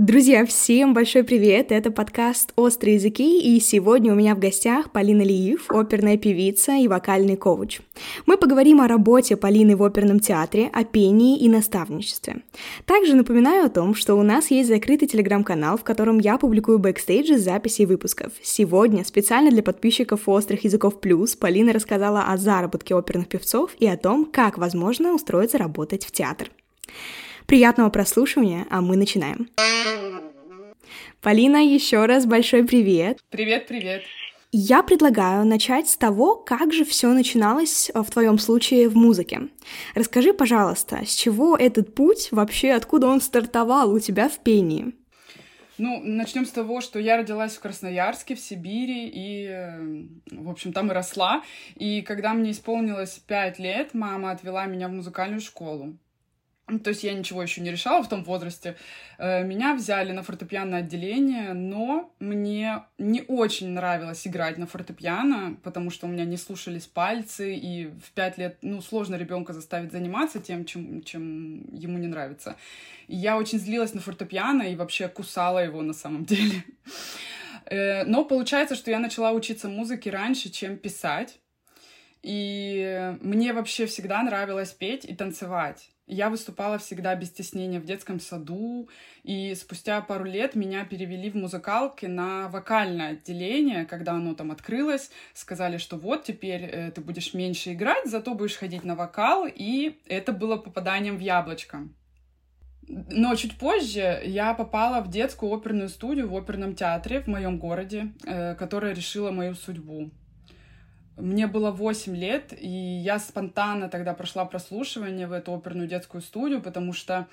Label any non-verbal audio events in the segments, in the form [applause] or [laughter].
Друзья, всем большой привет! Это подкаст «Острые языки», и сегодня у меня в гостях Полина Лиив, оперная певица и вокальный коуч. Мы поговорим о работе Полины в оперном театре, о пении и наставничестве. Также напоминаю о том, что у нас есть закрытый телеграм-канал, в котором я публикую бэкстейджи записей выпусков. Сегодня специально для подписчиков «Острых языков плюс» Полина рассказала о заработке оперных певцов и о том, как возможно устроиться работать в театр. Приятного прослушивания, а мы начинаем. Полина, еще раз большой привет. Привет, привет. Я предлагаю начать с того, как же все начиналось э, в твоем случае в музыке. Расскажи, пожалуйста, с чего этот путь, вообще откуда он стартовал у тебя в пении? Ну, начнем с того, что я родилась в Красноярске, в Сибири, и, э, в общем, там и росла. И когда мне исполнилось пять лет, мама отвела меня в музыкальную школу. Ну, то есть я ничего еще не решала в том возрасте. Э, меня взяли на фортепианное отделение, но мне не очень нравилось играть на фортепиано, потому что у меня не слушались пальцы, и в пять лет, ну, сложно ребенка заставить заниматься тем, чем, чем ему не нравится. И я очень злилась на фортепиано и вообще кусала его на самом деле. [laughs] Э, но получается, что я начала учиться музыке раньше, чем писать. И мне вообще всегда нравилось петь и танцевать. Я выступала всегда без стеснения в детском саду, и спустя пару лет меня перевели в музыкалки на вокальное отделение, когда оно там открылось, сказали, что вот теперь э, ты будешь меньше играть, зато будешь ходить на вокал, и это было попаданием в яблочко. Но чуть позже я попала в детскую оперную студию в оперном театре в моем городе, э, которая решила мою судьбу. Мне было 8 лет, и я спонтанно тогда прошла прослушивание в эту оперную детскую студию, потому что,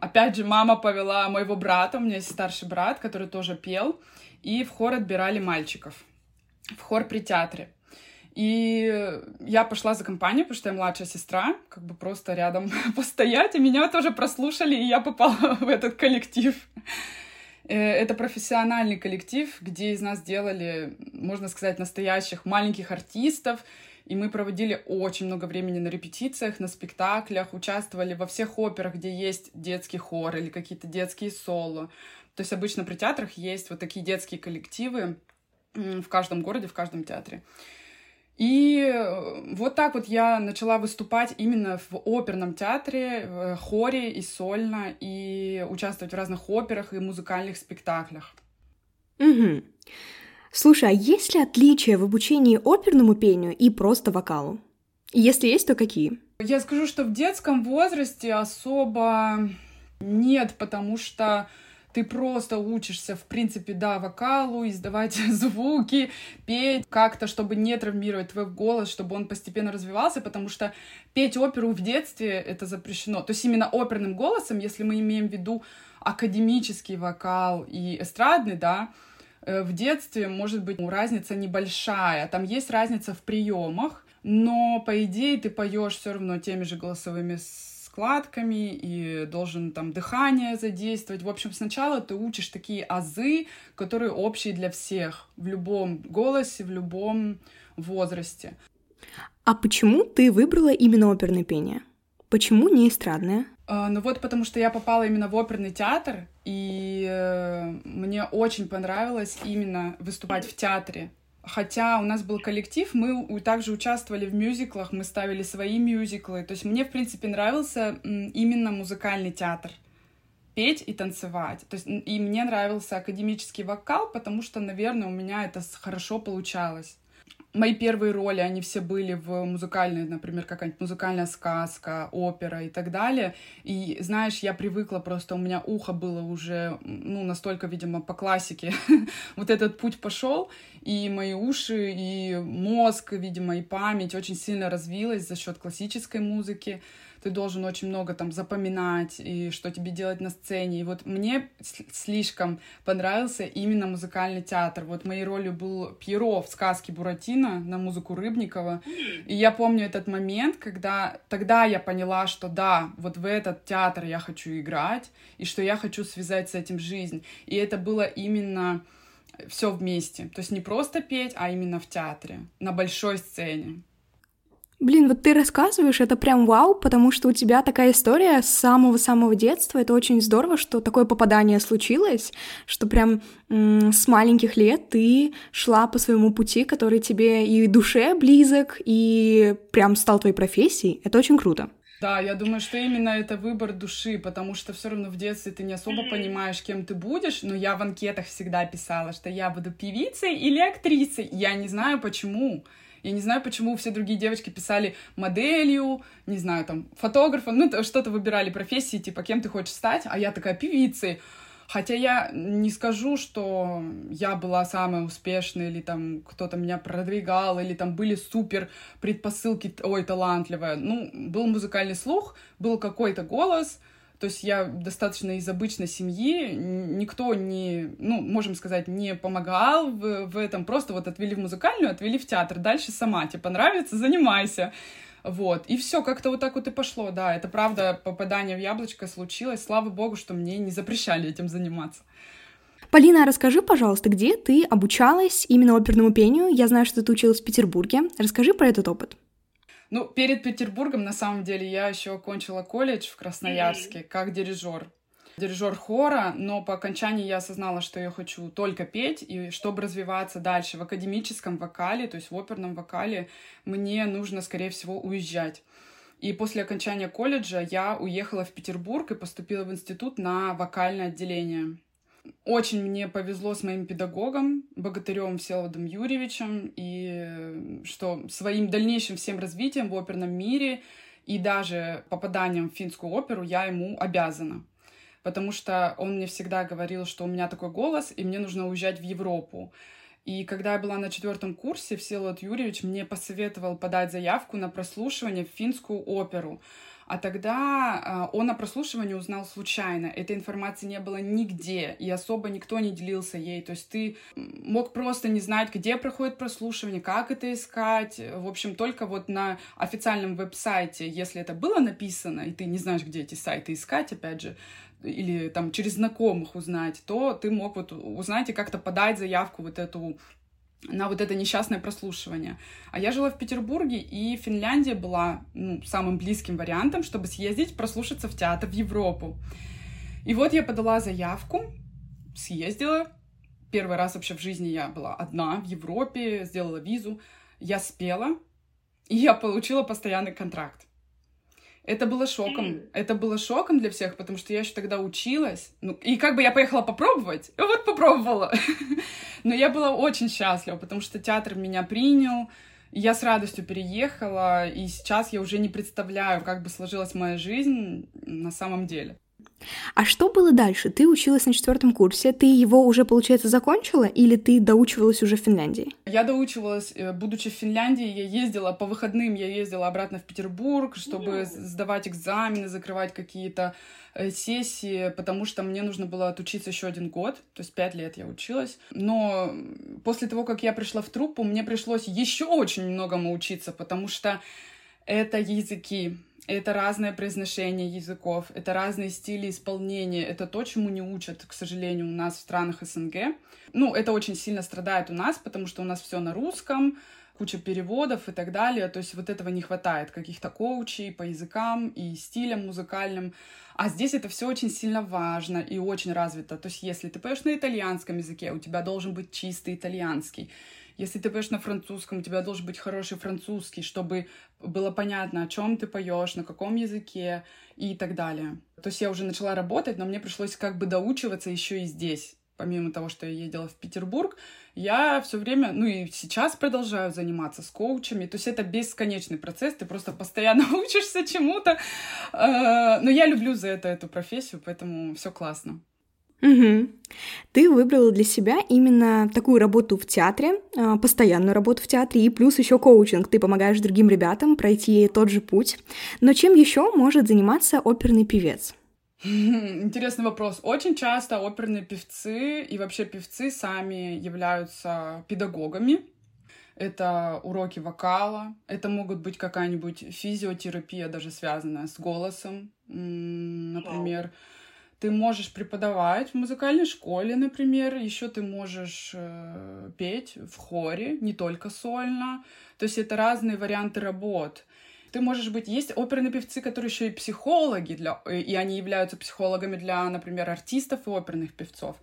опять же, мама повела моего брата, у меня есть старший брат, который тоже пел, и в хор отбирали мальчиков, в хор при театре. И я пошла за компанию, потому что я младшая сестра, как бы просто рядом [laughs] постоять, и меня тоже прослушали, и я попала [laughs] в этот коллектив. Э, это профессиональный коллектив, где из нас делали, можно сказать, настоящих маленьких артистов. И мы проводили очень много времени на репетициях, на спектаклях, участвовали во всех операх, где есть детский хор или какие-то детские соло. То есть обычно при театрах есть вот такие детские коллективы в каждом городе, в каждом театре. И э, вот так вот я начала выступать именно в оперном театре, в хоре и сольно, и участвовать в разных операх и музыкальных спектаклях. Угу. Слушай, а есть ли отличия в обучении оперному пению и просто вокалу? Если есть, то какие? Я скажу, что в детском возрасте особо нет, потому что ты просто учишься, в принципе, да, вокалу, издавать [laughs] звуки, петь как-то, чтобы не травмировать твой голос, чтобы он постепенно развивался, потому что петь оперу в детстве — это запрещено. То есть именно оперным голосом, если мы имеем в виду академический вокал и эстрадный, да, э, в детстве, может быть, разница небольшая. Там есть разница в приемах, но, по идее, ты поешь все равно теми же голосовыми складками и должен там дыхание задействовать. В общем, сначала ты учишь такие азы, которые общие для всех, в любом голосе, в любом возрасте. А почему ты выбрала именно оперное пение? Почему не эстрадное? А, ну вот потому что я попала именно в оперный театр, и э, мне очень понравилось именно выступать в театре. Хотя у нас был коллектив, мы также участвовали в мюзиклах, мы ставили свои мюзиклы. То есть мне, в принципе, нравился именно музыкальный театр. Петь и танцевать. То есть, и мне нравился академический вокал, потому что, наверное, у меня это хорошо получалось мои первые роли, они все были в музыкальной, например, какая-нибудь музыкальная сказка, опера и так далее. И, знаешь, я привыкла просто, у меня ухо было уже, ну, настолько, видимо, по классике. [laughs] вот этот путь пошел, и мои уши, и мозг, видимо, и память очень сильно развилась за счет классической музыки ты должен очень много там запоминать, и что тебе делать на сцене. И вот мне слишком понравился именно музыкальный театр. Вот моей ролью был Пьеро в сказке Буратино на музыку Рыбникова. И я помню этот момент, когда тогда я поняла, что да, вот в этот театр я хочу играть, и что я хочу связать с этим жизнь. И это было именно все вместе. То есть не просто петь, а именно в театре, на большой сцене. Блин, вот ты рассказываешь, это прям вау, потому что у тебя такая история с самого-самого детства. Это очень здорово, что такое попадание случилось, что прям с маленьких лет ты шла по своему пути, который тебе и душе близок, и прям стал твоей профессией. Это очень круто. Да, я думаю, что именно это выбор души, потому что все равно в детстве ты не особо понимаешь, кем ты будешь, но я в анкетах всегда писала, что я буду певицей или актрисой. Я не знаю почему. Я не знаю, почему все другие девочки писали моделью, не знаю, там, фотографом, ну, что-то выбирали профессии, типа, кем ты хочешь стать, а я такая певицей. Хотя я не скажу, что я была самая успешная, или там кто-то меня продвигал, или там были супер предпосылки, ой, талантливая. Ну, был музыкальный слух, был какой-то голос, то есть я достаточно из обычной семьи, никто не, ну, можем сказать, не помогал в, в этом, просто вот отвели в музыкальную, отвели в театр, дальше сама, тебе понравится, занимайся. Вот, и все, как-то вот так вот и пошло, да, это правда, попадание в яблочко случилось, слава богу, что мне не запрещали этим заниматься. Полина, расскажи, пожалуйста, где ты обучалась именно оперному пению? Я знаю, что ты училась в Петербурге. Расскажи про этот опыт. Ну, перед Петербургом, на самом деле, я еще окончила колледж в Красноярске как дирижер. Дирижер хора, но по окончании я осознала, что я хочу только петь, и чтобы развиваться дальше в академическом вокале, то есть в оперном вокале, мне нужно, скорее всего, уезжать. И после окончания колледжа я уехала в Петербург и поступила в институт на вокальное отделение. Очень мне повезло с моим педагогом, богатырем Всеволодом Юрьевичем, и что своим дальнейшим всем развитием в оперном мире и даже попаданием в финскую оперу я ему обязана. Потому что он мне всегда говорил, что у меня такой голос, и мне нужно уезжать в Европу. И когда я была на четвертом курсе, Всеволод Юрьевич мне посоветовал подать заявку на прослушивание в финскую оперу. А тогда э, он о прослушивании узнал случайно. Этой информации не было нигде, и особо никто не делился ей. То есть ты мог просто не знать, где проходит прослушивание, как это искать. В общем, только вот на официальном веб-сайте, если это было написано, и ты не знаешь, где эти сайты искать, опять же, или там через знакомых узнать, то ты мог вот узнать и как-то подать заявку вот эту на вот это несчастное прослушивание. А я жила в Петербурге, и Финляндия была ну, самым близким вариантом, чтобы съездить, прослушаться в театр в Европу. И вот я подала заявку, съездила. Первый раз вообще в жизни я была одна в Европе, сделала визу. Я спела, и я получила постоянный контракт. Это было шоком. Это было шоком для всех, потому что я еще тогда училась. Ну, и как бы я поехала попробовать, и [laughs] вот попробовала. [laughs] Но я была очень счастлива, потому что театр меня принял. Я с радостью переехала, и сейчас я уже не представляю, как бы сложилась моя жизнь на самом деле. А что было дальше? Ты училась на четвертом курсе, ты его уже, получается, закончила, или ты доучивалась уже в Финляндии? Я доучивалась, э, будучи в Финляндии, я ездила по выходным, я ездила обратно в Петербург, чтобы сдавать экзамены, закрывать какие-то э, сессии, потому что мне нужно было отучиться еще один год, то есть пять лет я училась. Но после того, как я пришла в труппу, мне пришлось еще очень многому учиться, потому что это языки, это разное произношение языков, это разные стили исполнения, это то, чему не учат, к сожалению, у нас в странах СНГ. Ну, это очень сильно страдает у нас, потому что у нас все на русском, куча переводов и так далее. То есть вот этого не хватает, каких-то коучей по языкам и стилям музыкальным. А здесь это все очень сильно важно и очень развито. То есть если ты поешь на итальянском языке, у тебя должен быть чистый итальянский. Если ты поешь на французском, у тебя должен быть хороший французский, чтобы было понятно, о чем ты поешь, на каком языке и так далее. То есть я уже начала работать, но мне пришлось как бы доучиваться еще и здесь. Помимо того, что я ездила в Петербург, я все время, ну и сейчас продолжаю заниматься с коучами. То есть это бесконечный процесс, ты просто постоянно [laughs] учишься чему-то. Э, но я люблю за это эту профессию, поэтому все классно. Угу. Ты выбрала для себя именно такую работу в театре, а, постоянную работу в театре, и плюс еще коучинг. Ты помогаешь другим ребятам пройти тот же путь. Но чем еще может заниматься оперный певец? [laughs] Интересный вопрос. Очень часто оперные певцы и вообще певцы сами являются педагогами. Это уроки вокала, это могут быть какая-нибудь физиотерапия, даже связанная с голосом, например. Wow ты можешь преподавать в музыкальной школе, например, еще ты можешь э, петь в хоре, не только сольно. То есть это разные варианты работ. Ты можешь быть... Есть оперные певцы, которые еще и психологи, для... и они являются психологами для, например, артистов и оперных певцов.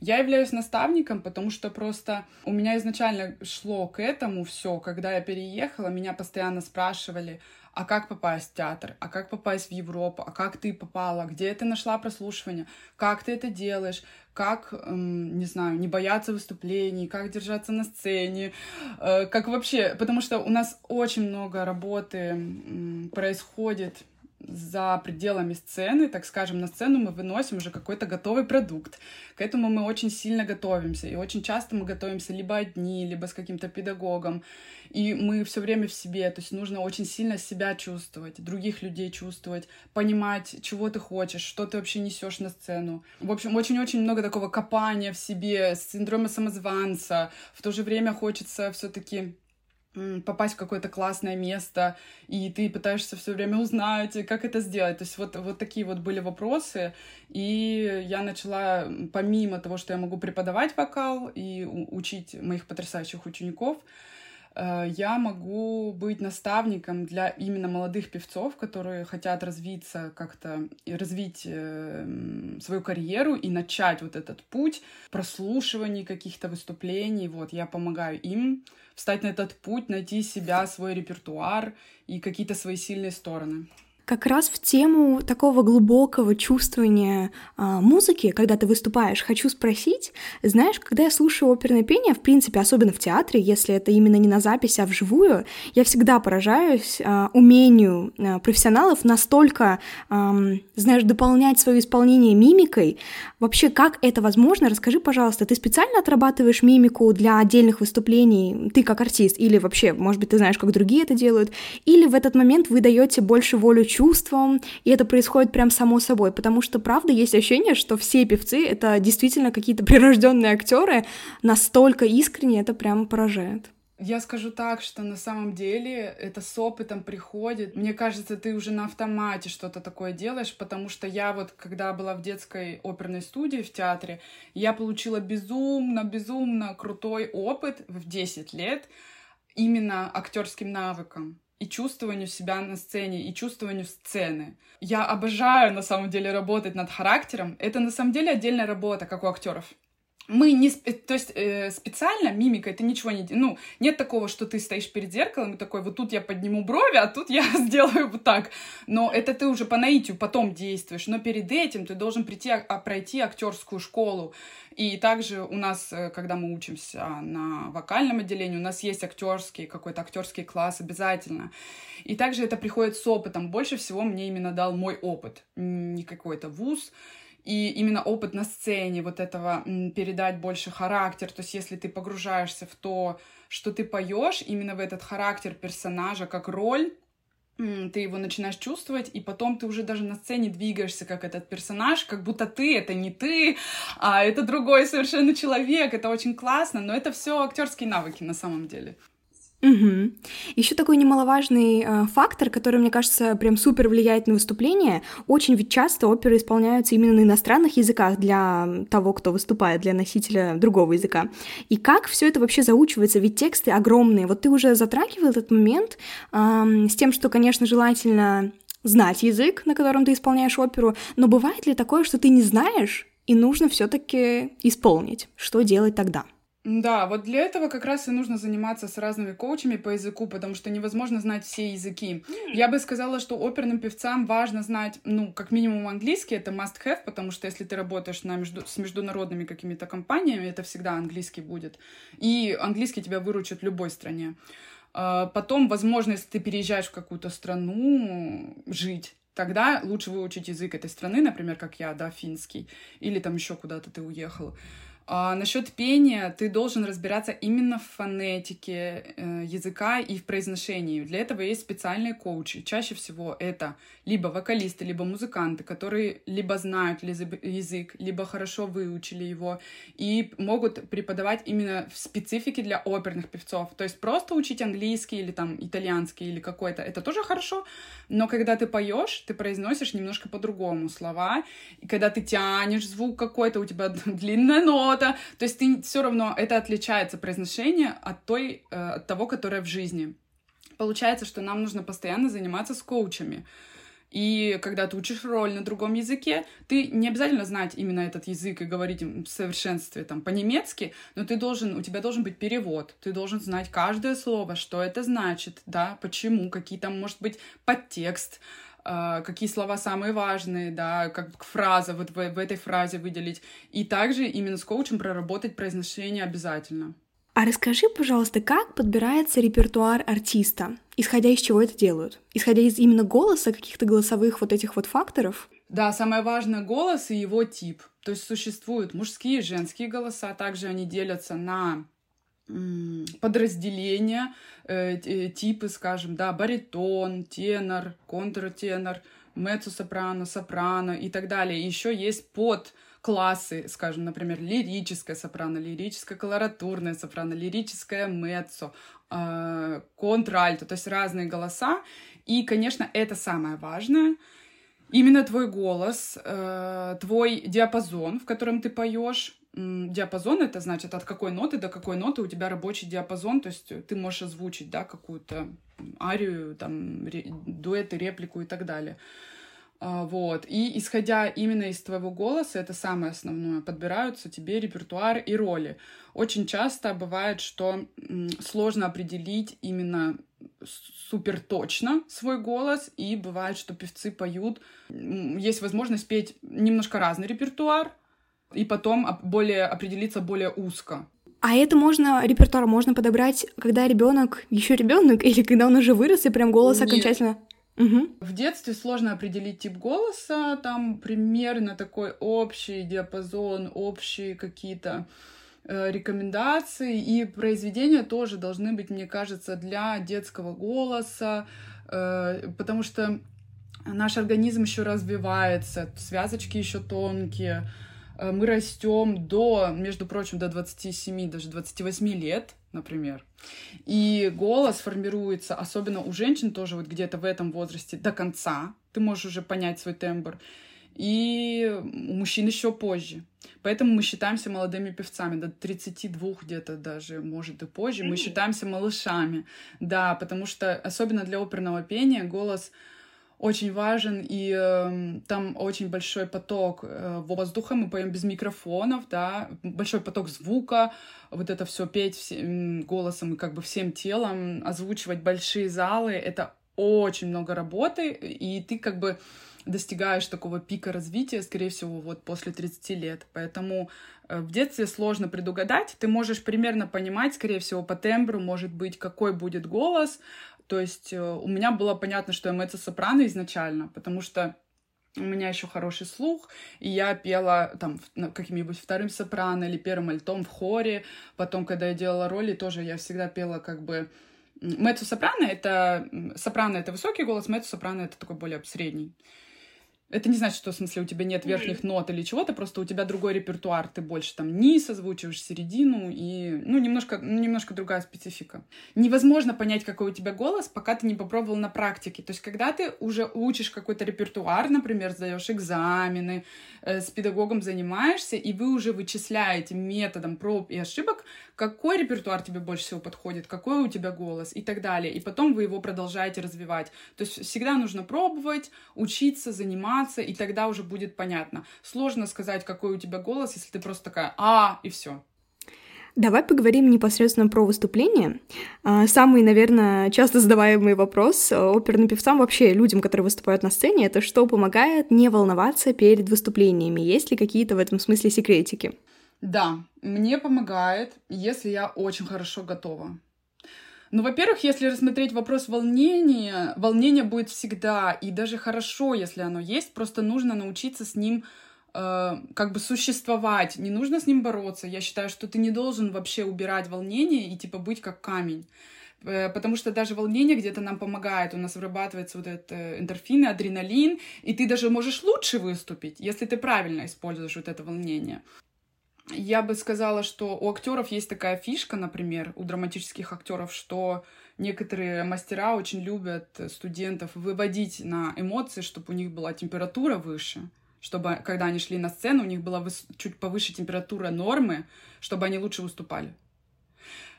Я являюсь наставником, потому что просто у меня изначально шло к этому все. Когда я переехала, меня постоянно спрашивали, а как попасть в театр, а как попасть в Европу, а как ты попала, где ты нашла прослушивание, как ты это делаешь, как, эм, не знаю, не бояться выступлений, как держаться на сцене, э, как вообще, потому что у нас очень много работы происходит за пределами сцены, так скажем, на сцену мы выносим уже какой-то готовый продукт. К этому мы очень сильно готовимся. И очень часто мы готовимся либо одни, либо с каким-то педагогом. И мы все время в себе. То есть нужно очень сильно себя чувствовать, других людей чувствовать, понимать, чего ты хочешь, что ты вообще несешь на сцену. В общем, очень-очень много такого копания в себе, синдрома самозванца. В то же время хочется все-таки попасть в какое-то классное место, и ты пытаешься все время узнать, как это сделать. То есть вот, вот такие вот были вопросы, и я начала, помимо того, что я могу преподавать вокал и учить моих потрясающих учеников, я могу быть наставником для именно молодых певцов, которые хотят развиться как-то и развить э, свою карьеру и начать вот этот путь прослушиваний каких-то выступлений. Вот я помогаю им встать на этот путь, найти себя, свой репертуар и какие-то свои сильные стороны. Как раз в тему такого глубокого чувствования а, музыки, когда ты выступаешь, хочу спросить, знаешь, когда я слушаю оперное пение, в принципе, особенно в театре, если это именно не на записи, а вживую, я всегда поражаюсь а, умению а, профессионалов настолько, а, знаешь, дополнять свое исполнение мимикой. Вообще, как это возможно? Расскажи, пожалуйста, ты специально отрабатываешь мимику для отдельных выступлений, ты как артист, или вообще, может быть, ты знаешь, как другие это делают, или в этот момент вы даете больше волю чувствам, и это происходит прям само собой, потому что, правда, есть ощущение, что все певцы — это действительно какие-то прирожденные актеры, настолько искренне это прям поражает. Я скажу так, что на самом деле это с опытом приходит. Мне кажется, ты уже на автомате что-то такое делаешь, потому что я вот, когда была в детской оперной студии в театре, я получила безумно-безумно крутой опыт в 10 лет именно актерским навыкам и чувствованию себя на сцене, и чувствованию сцены. Я обожаю, на самом деле, работать над характером. Это, на самом деле, отдельная работа, как у актеров мы не, то есть э, специально мимика это ничего не, ну нет такого, что ты стоишь перед зеркалом и такой, вот тут я подниму брови, а тут я [laughs] сделаю вот так. Но это ты уже по наитию потом действуешь. Но перед этим ты должен прийти, а, пройти актерскую школу. И также у нас, э, когда мы учимся на вокальном отделении, у нас есть актерский какой-то актерский класс обязательно. И также это приходит с опытом. Больше всего мне именно дал мой опыт, не какой-то вуз. И именно опыт на сцене, вот этого передать больше характер. То есть если ты погружаешься в то, что ты поешь, именно в этот характер персонажа, как роль, ты его начинаешь чувствовать, и потом ты уже даже на сцене двигаешься, как этот персонаж, как будто ты это не ты, а это другой совершенно человек. Это очень классно, но это все актерские навыки на самом деле. Угу. Еще такой немаловажный э, фактор, который, мне кажется, прям супер влияет на выступление. Очень ведь часто оперы исполняются именно на иностранных языках для того, кто выступает, для носителя другого языка. И как все это вообще заучивается? Ведь тексты огромные. Вот ты уже затрагивал этот момент э, с тем, что, конечно, желательно знать язык, на котором ты исполняешь оперу, но бывает ли такое, что ты не знаешь и нужно все-таки исполнить? Что делать тогда? Да, вот для этого как раз и нужно заниматься с разными коучами по языку, потому что невозможно знать все языки. Я бы сказала, что оперным певцам важно знать, ну, как минимум английский, это must-have, потому что если ты работаешь на между... с международными какими-то компаниями, это всегда английский будет. И английский тебя выручит в любой стране. А, потом, возможно, если ты переезжаешь в какую-то страну жить, тогда лучше выучить язык этой страны, например, как я, да, финский, или там еще куда-то ты уехал. А насчет пения ты должен разбираться именно в фонетике э, языка и в произношении. Для этого есть специальные коучи. Чаще всего это либо вокалисты, либо музыканты, которые либо знают язык, либо хорошо выучили его и могут преподавать именно в специфике для оперных певцов. То есть просто учить английский или там итальянский или какой-то, это тоже хорошо, но когда ты поешь, ты произносишь немножко по-другому слова, и когда ты тянешь звук какой-то, у тебя [laughs] длинная нота. То есть ты все равно, это отличается произношение от той, э, от того, которое в жизни. Получается, что нам нужно постоянно заниматься с коучами. И когда ты учишь роль на другом языке, ты не обязательно знать именно этот язык и говорить им в совершенстве там по-немецки, но ты должен, у тебя должен быть перевод, ты должен знать каждое слово, что это значит, да, почему, какие там может быть подтекст, э, какие слова самые важные, да, как фраза, вот в, в этой фразе выделить. И также именно с коучем проработать произношение обязательно. А расскажи, пожалуйста, как подбирается репертуар артиста? Исходя из чего это делают? Исходя из именно голоса, каких-то голосовых вот этих вот факторов? Да, самое важное — голос и его тип. То есть существуют мужские и женские голоса, также они делятся на подразделения, э, типы, скажем, да, баритон, тенор, контртенор, меццо-сопрано, сопрано и так далее. Еще есть под классы, скажем, например, лирическая сопрано, лирическая колоратурная сопрано, лирическая меццо, э, контральто, то есть разные голоса. И, конечно, это самое важное. Именно твой голос, э, твой диапазон, в котором ты поешь, диапазон это значит от какой ноты до какой ноты у тебя рабочий диапазон, то есть ты можешь озвучить, да, какую-то арию, там, дуэты, реплику и так далее. А, вот. И исходя именно из твоего голоса, это самое основное, подбираются тебе репертуар и роли. Очень часто бывает, что сложно определить именно супер точно свой голос, и бывает, что певцы поют. Есть возможность петь немножко разный репертуар, и потом более определиться более узко. А это можно, репертуар можно подобрать, когда ребенок еще ребенок, [laughs] или когда он уже вырос, и прям голос Нет. окончательно Угу. В детстве сложно определить тип голоса, там примерно такой общий диапазон, общие какие-то э, рекомендации, и произведения тоже должны быть, мне кажется, для детского голоса, э, потому что наш организм еще развивается, связочки еще тонкие, э, мы растем до, между прочим, до 27, даже 28 лет, например. И голос формируется, особенно у женщин тоже вот где-то в этом возрасте, до конца. Ты можешь уже понять свой тембр. И у мужчин еще позже. Поэтому мы считаемся молодыми певцами, до 32 где-то даже, может, и позже. Мы считаемся малышами, да, потому что особенно для оперного пения голос очень важен, и э, там очень большой поток э, воздуха, мы поем без микрофонов, да, большой поток звука, вот это все петь всем, голосом и как бы всем телом, озвучивать большие залы, это очень много работы, и ты как бы достигаешь такого пика развития, скорее всего, вот после 30 лет. Поэтому э, в детстве сложно предугадать. Ты можешь примерно понимать, скорее всего, по тембру, может быть, какой будет голос, то есть э, у меня было понятно, что я меццо-сопрано изначально, потому что у меня еще хороший слух, и я пела там каким-нибудь вторым сопрано или первым альтом в хоре. Потом, когда я делала роли, тоже я всегда пела как бы меццо-сопрано — это... Сопрано — это высокий голос, меццо-сопрано — это такой более средний. Это не значит, что в смысле у тебя нет верхних нот или чего-то, просто у тебя другой репертуар, ты больше там низ озвучиваешь, середину, и, ну, немножко, немножко другая специфика. Невозможно понять, какой у тебя голос, пока ты не попробовал на практике. То есть, когда ты уже учишь какой-то репертуар, например, сдаешь экзамены, э, с педагогом занимаешься, и вы уже вычисляете методом проб и ошибок, какой репертуар тебе больше всего подходит, какой у тебя голос и так далее. И потом вы его продолжаете развивать. То есть, всегда нужно пробовать, учиться, заниматься, заниматься, и тогда уже будет понятно. Сложно сказать, какой у тебя голос, если ты просто такая «а» и все. Давай поговорим непосредственно про выступление. А, самый, наверное, часто задаваемый вопрос оперным певцам, вообще людям, которые выступают на сцене, это что помогает не волноваться перед выступлениями? Есть ли какие-то в этом смысле секретики? Да, мне помогает, если я очень хорошо готова. Ну, во-первых, если рассмотреть вопрос волнения, волнение будет всегда, и даже хорошо, если оно есть, просто нужно научиться с ним э, как бы существовать, не нужно с ним бороться. Я считаю, что ты не должен вообще убирать волнение и типа быть как камень. Э, потому что даже волнение где-то нам помогает, у нас вырабатывается вот этот эндорфин, адреналин, и ты даже можешь лучше выступить, если ты правильно используешь вот это волнение. Я бы сказала, что у актеров есть такая фишка, например, у драматических актеров, что некоторые мастера очень любят студентов выводить на эмоции, чтобы у них была температура выше, чтобы, когда они шли на сцену, у них была чуть повыше температура нормы, чтобы они лучше выступали.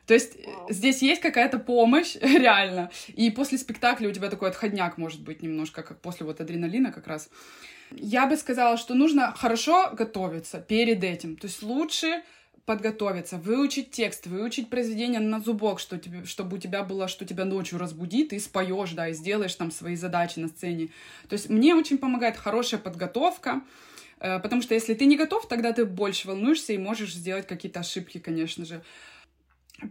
То есть wow. здесь есть какая-то помощь, [laughs] реально. И после спектакля у тебя такой отходняк может быть немножко, как после вот адреналина как раз. Я бы сказала, что нужно хорошо готовиться перед этим. То есть лучше подготовиться, выучить текст, выучить произведение на зубок, что тебе, чтобы у тебя было, что тебя ночью разбудит, и споешь, да, и сделаешь там свои задачи на сцене. То есть мне очень помогает хорошая подготовка, э, потому что если ты не готов, тогда ты больше волнуешься и можешь сделать какие-то ошибки, конечно же.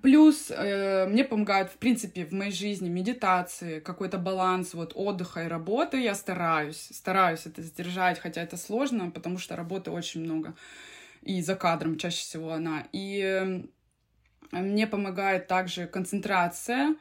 Плюс э, мне помогают, в принципе, в моей жизни медитации, какой-то баланс вот отдыха и работы. Я стараюсь, стараюсь это сдержать, хотя это сложно, потому что работы очень много и за кадром чаще всего она. И э, мне помогает также концентрация,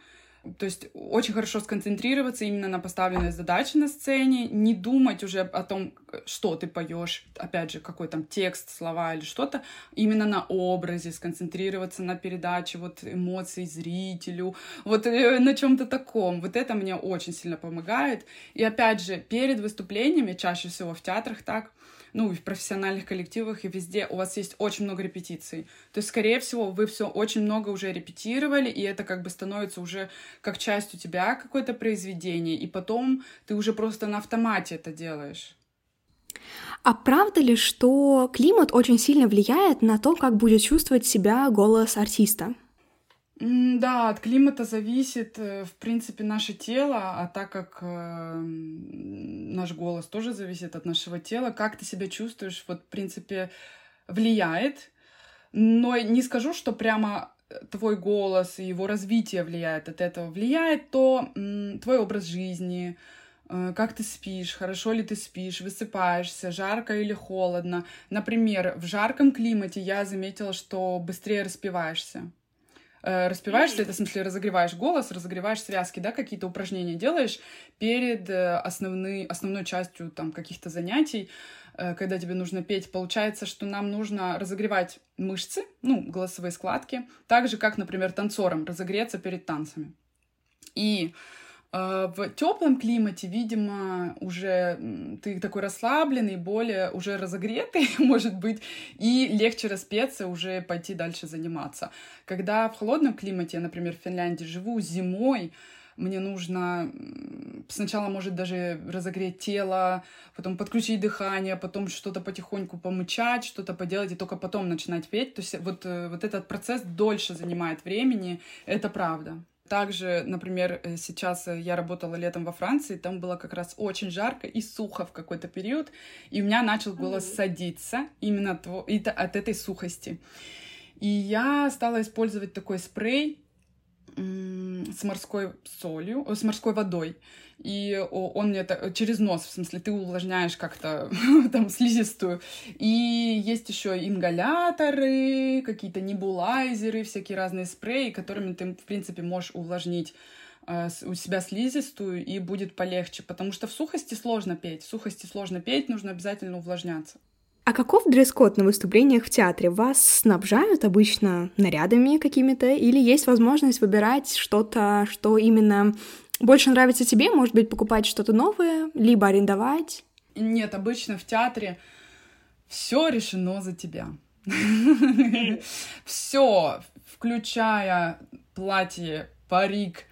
то есть очень хорошо сконцентрироваться именно на поставленной задаче на сцене, не думать уже о том, что ты поешь, опять же, какой там текст, слова или что-то, именно на образе, сконцентрироваться на передаче вот эмоций зрителю, вот э, на чем-то таком. Вот это мне очень сильно помогает. И опять же, перед выступлениями, чаще всего в театрах так, ну, в профессиональных коллективах, и везде у вас есть очень много репетиций. То есть, скорее всего, вы все очень много уже репетировали, и это как бы становится уже как часть у тебя какое-то произведение, и потом ты уже просто на автомате это делаешь. А правда ли, что климат очень сильно влияет на то, как будет чувствовать себя голос артиста? Да, от климата зависит, э, в принципе, наше тело, а так как э, наш голос тоже зависит от нашего тела, как ты себя чувствуешь, вот, в принципе, влияет. Но не скажу, что прямо э, твой голос и его развитие влияет от этого. Влияет то м, твой образ жизни, э, как ты спишь, хорошо ли ты спишь, высыпаешься, жарко или холодно. Например, в жарком климате я заметила, что быстрее распиваешься распеваешься, это в смысле разогреваешь голос, разогреваешь связки, да, какие-то упражнения делаешь перед э, основной, основной частью там каких-то занятий, э, когда тебе нужно петь. Получается, что нам нужно разогревать мышцы, ну, голосовые складки, так же, как, например, танцорам разогреться перед танцами. И в теплом климате, видимо, уже ты такой расслабленный, более уже разогретый, [laughs] может быть, и легче распеться, уже пойти дальше заниматься. Когда в холодном климате, я, например, в Финляндии живу зимой, мне нужно сначала, может, даже разогреть тело, потом подключить дыхание, потом что-то потихоньку помычать, что-то поделать, и только потом начинать петь. То есть вот, э, вот этот процесс дольше занимает времени, это правда. Также, например, э, сейчас э, я работала летом во Франции, там было как раз очень жарко и сухо в какой-то период, и у меня начал голос mm-hmm. садиться именно от этой сухости. И я стала использовать такой спрей с морской солью, с морской водой и он мне это через нос, в смысле, ты увлажняешь как-то [laughs] там слизистую. И есть еще ингаляторы, какие-то небулайзеры, всякие разные спреи, которыми ты, в принципе, можешь увлажнить э, у себя слизистую, и будет полегче, потому что в сухости сложно петь. В сухости сложно петь, нужно обязательно увлажняться. А каков дресс-код на выступлениях в театре? Вас снабжают обычно нарядами какими-то или есть возможность выбирать что-то, что именно больше нравится тебе, может быть, покупать что-то новое, либо арендовать? Нет, обычно в театре все решено за тебя. Все, включая платье, парик,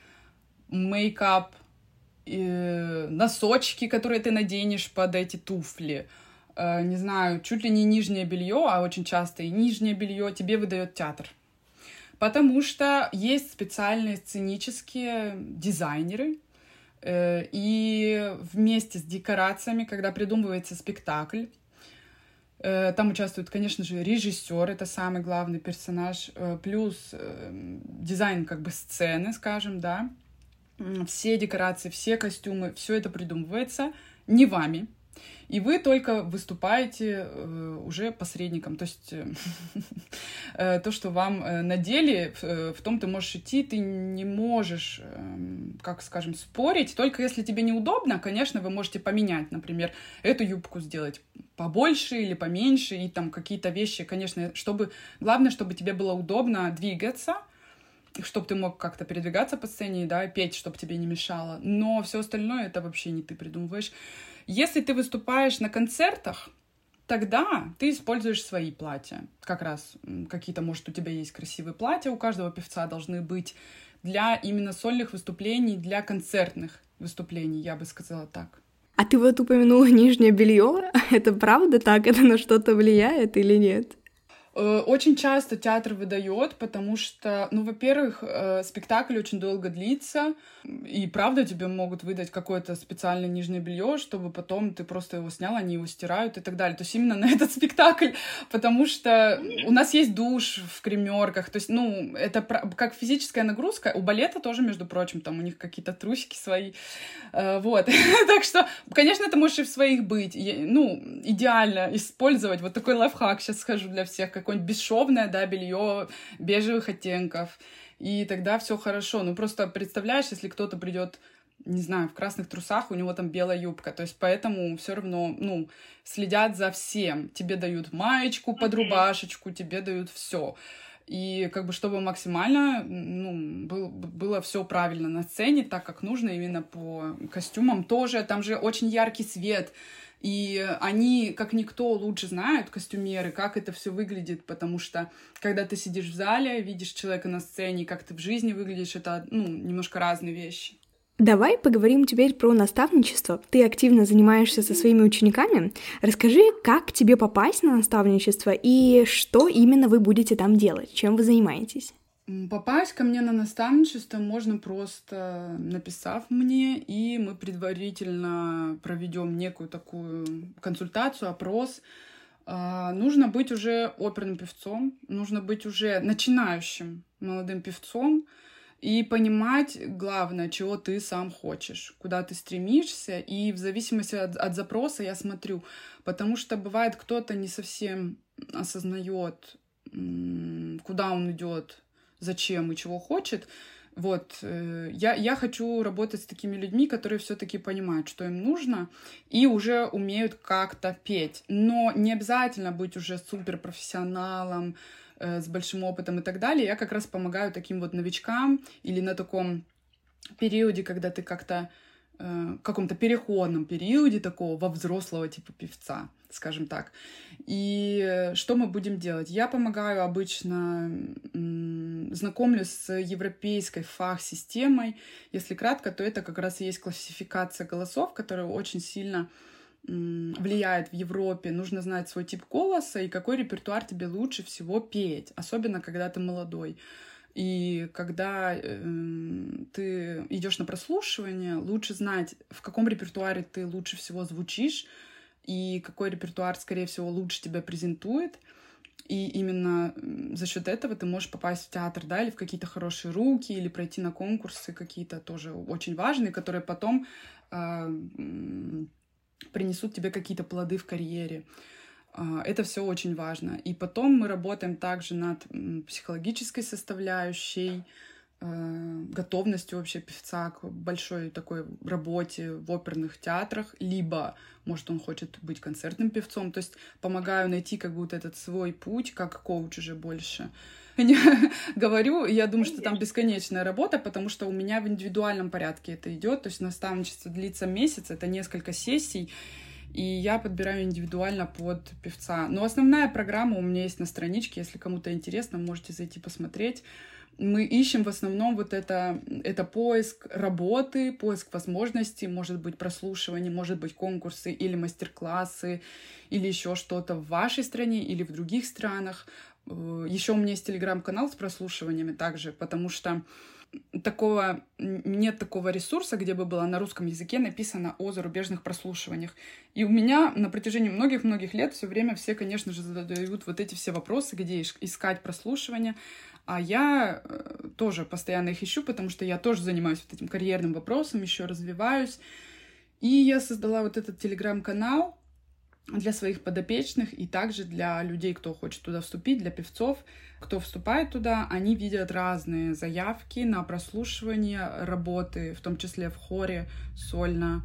мейкап, носочки, которые ты наденешь под эти туфли. Э, не знаю, чуть ли не нижнее белье, а очень часто и нижнее белье тебе выдает театр. Потому что есть специальные сценические дизайнеры, э, и вместе с декорациями, когда придумывается спектакль, э, там участвует, конечно же, режиссер, это самый главный персонаж, э, плюс дизайн как бы сцены, скажем, да. Все декорации, все костюмы, все это придумывается не вами, и вы только выступаете э, уже посредником. То есть э, [laughs] э, то, что вам надели, в том ты можешь идти, ты не можешь, эм, как скажем, спорить. Только если тебе неудобно, конечно, вы можете поменять, например, эту юбку сделать побольше или поменьше, и там какие-то вещи, конечно, чтобы... Главное, чтобы тебе было удобно двигаться, чтобы ты мог как-то передвигаться по сцене, да, петь, чтобы тебе не мешало. Но все остальное это вообще не ты придумываешь. Если ты выступаешь на концертах, тогда ты используешь свои платья. Как раз какие-то, может, у тебя есть красивые платья, у каждого певца должны быть для именно сольных выступлений, для концертных выступлений, я бы сказала так. А ты вот упомянула нижнее белье. [laughs] Это правда так? Это на что-то влияет или нет? Э, очень часто театр выдает, потому что, ну, во-первых, э, спектакль очень долго длится, и правда тебе могут выдать какое-то специальное нижнее белье, чтобы потом ты просто его снял, они его стирают и так далее. То есть именно [laughs] на этот спектакль, потому что у нас есть душ в кремерках, то есть, ну, это как физическая нагрузка. У балета тоже, между прочим, там у них какие-то трусики свои, э, вот. [laughs] так что, конечно, это можешь и в своих быть. Ну, идеально использовать вот такой лайфхак, сейчас скажу для всех, как какое-нибудь бесшовное, да, белье бежевых оттенков, и тогда все хорошо. Ну, просто представляешь, если кто-то придет не знаю, в красных трусах, у него там белая юбка. То есть поэтому все равно, ну, следят за всем. Тебе дают маечку под рубашечку, тебе дают все. И как бы чтобы максимально ну, был, было все правильно на сцене, так как нужно именно по костюмам тоже. Там же очень яркий свет. И они, как никто, лучше знают, костюмеры, как это все выглядит, потому что когда ты сидишь в зале, видишь человека на сцене, как ты в жизни выглядишь, это ну, немножко разные вещи. Давай поговорим теперь про наставничество. Ты активно занимаешься со своими учениками. Расскажи, как тебе попасть на наставничество и что именно вы будете там делать, чем вы занимаетесь. Попасть ко мне на наставничество можно просто написав мне, и мы предварительно проведем некую такую консультацию, опрос. А, нужно быть уже оперным певцом, нужно быть уже начинающим молодым певцом и понимать, главное, чего ты сам хочешь, куда ты стремишься, и в зависимости от, от запроса я смотрю, потому что бывает кто-то не совсем осознает, куда он идет, зачем и чего хочет. Вот, э, я, я хочу работать с такими людьми, которые все-таки понимают, что им нужно, и уже умеют как-то петь. Но не обязательно быть уже суперпрофессионалом, э, с большим опытом и так далее. Я как раз помогаю таким вот новичкам или на таком периоде, когда ты как-то э, каком-то переходном периоде такого во взрослого типа певца скажем так. И что мы будем делать? Я помогаю обычно, знакомлю с европейской фах-системой. Если кратко, то это как раз и есть классификация голосов, которая очень сильно влияет в Европе. Нужно знать свой тип голоса и какой репертуар тебе лучше всего петь, особенно когда ты молодой. И когда э, ты идешь на прослушивание, лучше знать, в каком репертуаре ты лучше всего звучишь, и какой репертуар, скорее всего, лучше тебя презентует. И именно за счет этого ты можешь попасть в театр, да, или в какие-то хорошие руки, или пройти на конкурсы какие-то тоже очень важные, которые потом э, принесут тебе какие-то плоды в карьере. Э, это все очень важно. И потом мы работаем также над психологической составляющей, готовностью вообще певца к большой такой работе в оперных театрах, либо, может, он хочет быть концертным певцом, то есть помогаю найти как будто этот свой путь, как коуч уже больше. [laughs] Я говорю, я думаю, что там бесконечная работа, потому что у меня в индивидуальном порядке это идет, то есть наставничество длится месяц, это несколько сессий, и я подбираю индивидуально под певца. Но основная программа у меня есть на страничке, если кому-то интересно, можете зайти посмотреть мы ищем в основном вот это, это поиск работы, поиск возможностей, может быть, прослушивание, может быть, конкурсы или мастер-классы, или еще что-то в вашей стране или в других странах. Э, еще у меня есть телеграм-канал с прослушиваниями также, потому что такого нет такого ресурса, где бы было на русском языке написано о зарубежных прослушиваниях. И у меня на протяжении многих-многих лет все время все, конечно же, задают вот эти все вопросы, где искать прослушивания. А я э, тоже постоянно их ищу, потому что я тоже занимаюсь вот этим карьерным вопросом, еще развиваюсь. И я создала вот этот телеграм-канал для своих подопечных и также для людей, кто хочет туда вступить, для певцов. Кто вступает туда, они видят разные заявки на прослушивание работы, в том числе в хоре, сольно,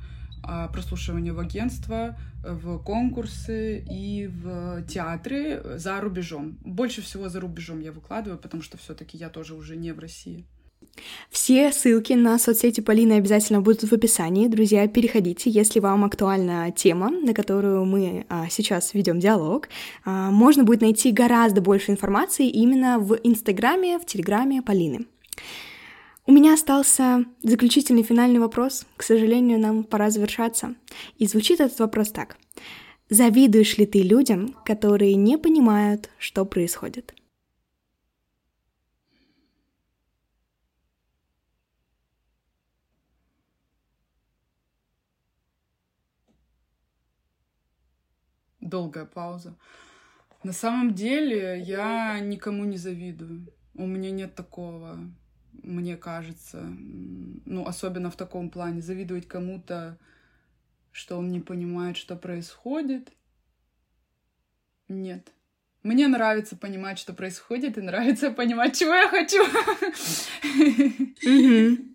прослушивание в агентство, в конкурсы и в театры за рубежом. Больше всего за рубежом я выкладываю, потому что все-таки я тоже уже не в России. Все ссылки на соцсети Полины обязательно будут в описании. Друзья, переходите, если вам актуальна тема, на которую мы а, сейчас ведем диалог. А, можно будет найти гораздо больше информации именно в Инстаграме, в Телеграме Полины. У меня остался заключительный финальный вопрос. К сожалению, нам пора завершаться. И звучит этот вопрос так. Завидуешь ли ты людям, которые не понимают, что происходит? Долгая пауза. На самом деле я никому не завидую. У меня нет такого мне кажется. Ну, особенно в таком плане. Завидовать кому-то, что он не понимает, что происходит. Нет. Мне нравится понимать, что происходит, и нравится [laughs] понимать, чего я хочу. [laughs]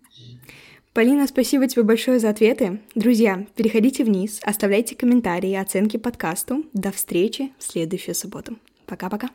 Полина, спасибо тебе большое за ответы. Друзья, переходите вниз, оставляйте комментарии и оценки подкасту. До встречи в следующую субботу. Пока-пока.